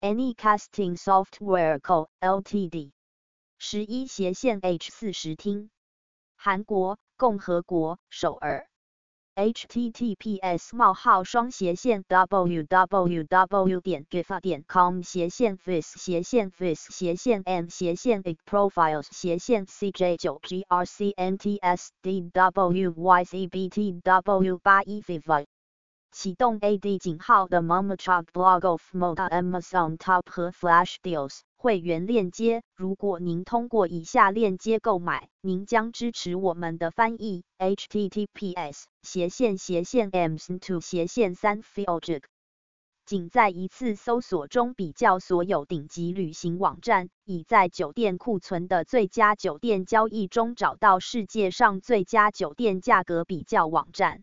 Anycasting Software Co. Ltd. 十一斜线 H 四十厅，韩国共和国首尔。https: 冒号双斜线 www. 点 gifa. 点 com 斜线 vis 斜线 vis 斜线 m 斜线 profiles 斜线 cj 九 grcnts dwyzbtw 八一 viva 启动 AD 井号的 Momachog Blog of Moda Amazon Top 和 Flash Deals 会员链接。如果您通过以下链接购买，您将支持我们的翻译。https 斜线斜线 ms to 斜线三 filj。仅在一次搜索中比较所有顶级旅行网站，已在酒店库存的最佳酒店交易中找到世界上最佳酒店价格比较网站。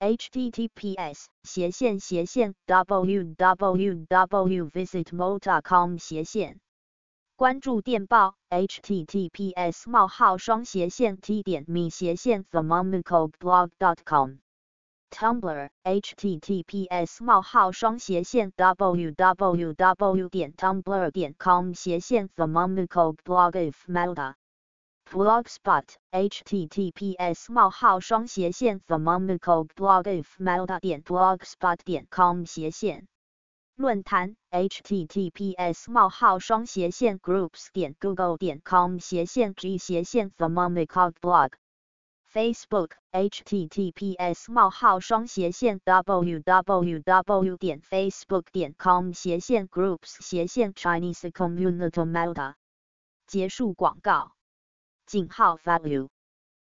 Https 斜线斜线 www.visitmo.com 斜线关注电报 https 冒号双斜线 t 点 me 斜线 themomicalblog.com Tumblr https 冒号双斜线 www 点 tumblr 点 com 斜线 themomicalblog if melda Blogspot https: 冒号双斜线 t h e m o m i c a l blog if melda 点 blogspot 点 com 斜线论坛 https: 冒号双斜线 groups 点 google 点 com 斜线 g 斜线 t h e m o m i c a l blog Facebook https: 冒号双斜线 www 点 facebook 点 com 斜线 groups 斜线 Chinese community melda 结束广告。井号 value。